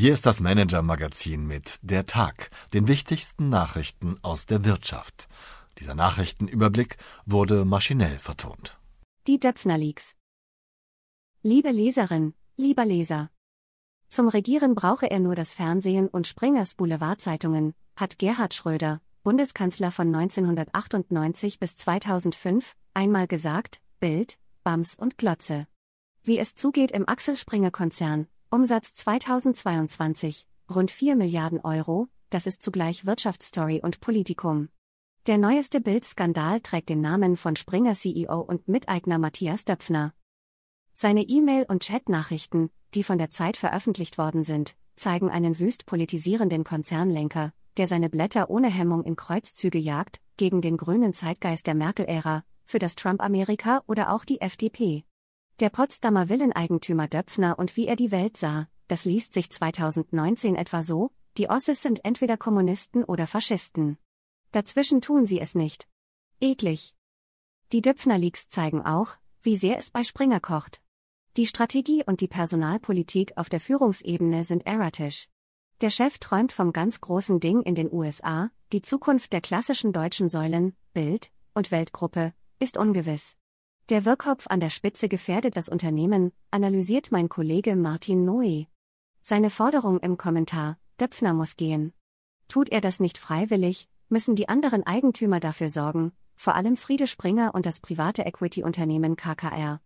Hier ist das Manager-Magazin mit Der Tag, den wichtigsten Nachrichten aus der Wirtschaft. Dieser Nachrichtenüberblick wurde maschinell vertont. Die Döpfner Leaks. Liebe Leserin, lieber Leser. Zum Regieren brauche er nur das Fernsehen und Springers Boulevardzeitungen, hat Gerhard Schröder, Bundeskanzler von 1998 bis 2005, einmal gesagt, Bild, Bams und Glotze. Wie es zugeht im Axel Springer Konzern, Umsatz 2022, rund 4 Milliarden Euro, das ist zugleich Wirtschaftsstory und Politikum. Der neueste Bildskandal trägt den Namen von Springer CEO und Miteigner Matthias Döpfner. Seine E-Mail- und Chat-Nachrichten, die von der Zeit veröffentlicht worden sind, zeigen einen wüst politisierenden Konzernlenker, der seine Blätter ohne Hemmung in Kreuzzüge jagt, gegen den grünen Zeitgeist der Merkel-Ära, für das Trump-Amerika oder auch die FDP. Der Potsdamer Villeneigentümer Döpfner und wie er die Welt sah, das liest sich 2019 etwa so, die Osses sind entweder Kommunisten oder Faschisten. Dazwischen tun sie es nicht. Eklig. Die Döpfner-Leaks zeigen auch, wie sehr es bei Springer kocht. Die Strategie und die Personalpolitik auf der Führungsebene sind erratisch. Der Chef träumt vom ganz großen Ding in den USA, die Zukunft der klassischen deutschen Säulen, Bild und Weltgruppe, ist ungewiss. Der Wirkkopf an der Spitze gefährdet das Unternehmen, analysiert mein Kollege Martin Noe. Seine Forderung im Kommentar, Döpfner muss gehen. Tut er das nicht freiwillig, müssen die anderen Eigentümer dafür sorgen, vor allem Friede Springer und das private Equity-Unternehmen KKR.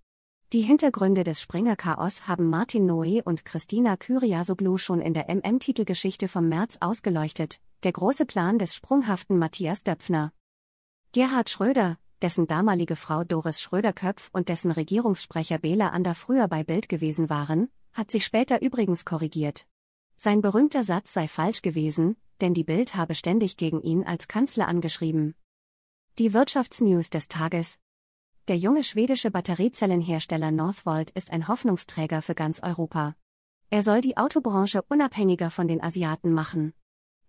Die Hintergründe des Springer-Chaos haben Martin Noe und Christina Kyriasoglu schon in der MM-Titelgeschichte vom März ausgeleuchtet, der große Plan des sprunghaften Matthias Döpfner. Gerhard Schröder, dessen damalige Frau Doris Schröder-Köpf und dessen Regierungssprecher Bela Ander früher bei Bild gewesen waren, hat sich später übrigens korrigiert. Sein berühmter Satz sei falsch gewesen, denn die Bild habe ständig gegen ihn als Kanzler angeschrieben. Die Wirtschaftsnews des Tages. Der junge schwedische Batteriezellenhersteller Northvolt ist ein Hoffnungsträger für ganz Europa. Er soll die Autobranche unabhängiger von den Asiaten machen.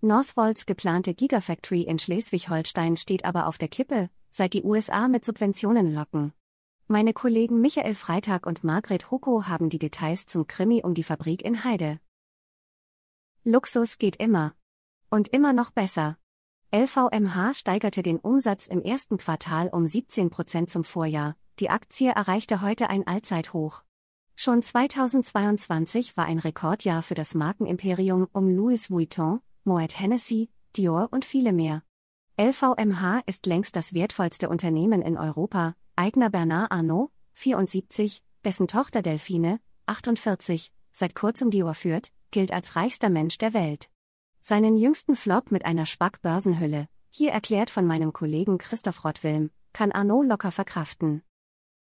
Northvolts geplante Gigafactory in Schleswig-Holstein steht aber auf der Kippe, seit die USA mit Subventionen locken. Meine Kollegen Michael Freitag und Margret Hucko haben die Details zum Krimi um die Fabrik in Heide. Luxus geht immer. Und immer noch besser. LVMH steigerte den Umsatz im ersten Quartal um 17 Prozent zum Vorjahr, die Aktie erreichte heute ein Allzeithoch. Schon 2022 war ein Rekordjahr für das Markenimperium um Louis Vuitton, Moet Hennessy, Dior und viele mehr. LVMH ist längst das wertvollste Unternehmen in Europa, Eigner Bernard Arnault, 74, dessen Tochter Delphine, 48, seit kurzem Dior führt, gilt als reichster Mensch der Welt. Seinen jüngsten Flop mit einer Spack-Börsenhülle, hier erklärt von meinem Kollegen Christoph Rottwilm, kann Arnault locker verkraften.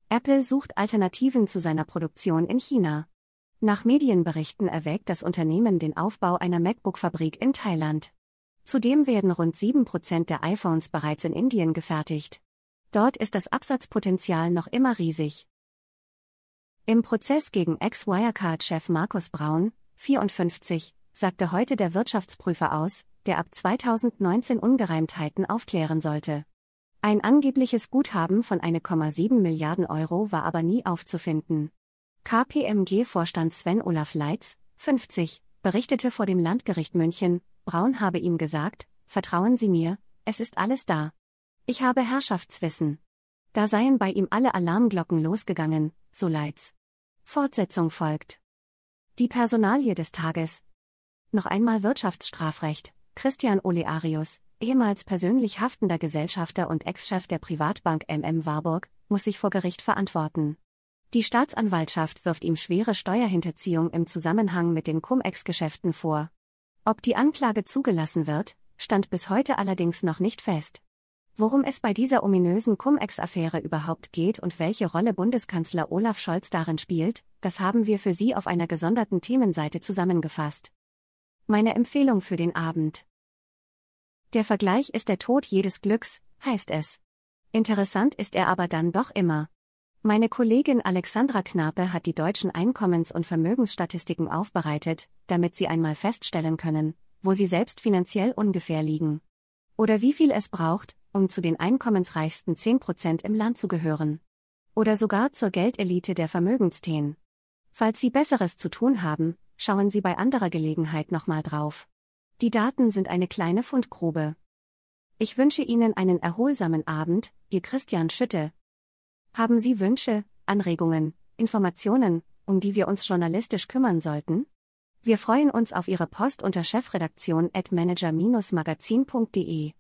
Apple sucht Alternativen zu seiner Produktion in China. Nach Medienberichten erwägt das Unternehmen den Aufbau einer MacBook-Fabrik in Thailand. Zudem werden rund 7% der iPhones bereits in Indien gefertigt. Dort ist das Absatzpotenzial noch immer riesig. Im Prozess gegen Ex-Wirecard-Chef Markus Braun, 54, sagte heute der Wirtschaftsprüfer aus, der ab 2019 Ungereimtheiten aufklären sollte. Ein angebliches Guthaben von 1,7 Milliarden Euro war aber nie aufzufinden. KPMG-Vorstand Sven Olaf Leitz, 50, berichtete vor dem Landgericht München, Braun habe ihm gesagt, vertrauen Sie mir, es ist alles da. Ich habe Herrschaftswissen. Da seien bei ihm alle Alarmglocken losgegangen, so Leitz. Fortsetzung folgt. Die Personalie des Tages. Noch einmal Wirtschaftsstrafrecht. Christian Olearius, ehemals persönlich haftender Gesellschafter und Ex-Chef der Privatbank MM Warburg, muss sich vor Gericht verantworten. Die Staatsanwaltschaft wirft ihm schwere Steuerhinterziehung im Zusammenhang mit den Cum-Ex-Geschäften vor. Ob die Anklage zugelassen wird, stand bis heute allerdings noch nicht fest. Worum es bei dieser ominösen Cum-Ex-Affäre überhaupt geht und welche Rolle Bundeskanzler Olaf Scholz darin spielt, das haben wir für Sie auf einer gesonderten Themenseite zusammengefasst. Meine Empfehlung für den Abend. Der Vergleich ist der Tod jedes Glücks, heißt es. Interessant ist er aber dann doch immer. Meine Kollegin Alexandra Knape hat die deutschen Einkommens- und Vermögensstatistiken aufbereitet, damit Sie einmal feststellen können, wo Sie selbst finanziell ungefähr liegen. Oder wie viel es braucht, um zu den einkommensreichsten 10% im Land zu gehören. Oder sogar zur Geldelite der Vermögensthen. Falls Sie Besseres zu tun haben, Schauen Sie bei anderer Gelegenheit nochmal drauf. Die Daten sind eine kleine Fundgrube. Ich wünsche Ihnen einen erholsamen Abend, Ihr Christian Schütte. Haben Sie Wünsche, Anregungen, Informationen, um die wir uns journalistisch kümmern sollten? Wir freuen uns auf Ihre Post unter chefredaktion at manager-magazin.de.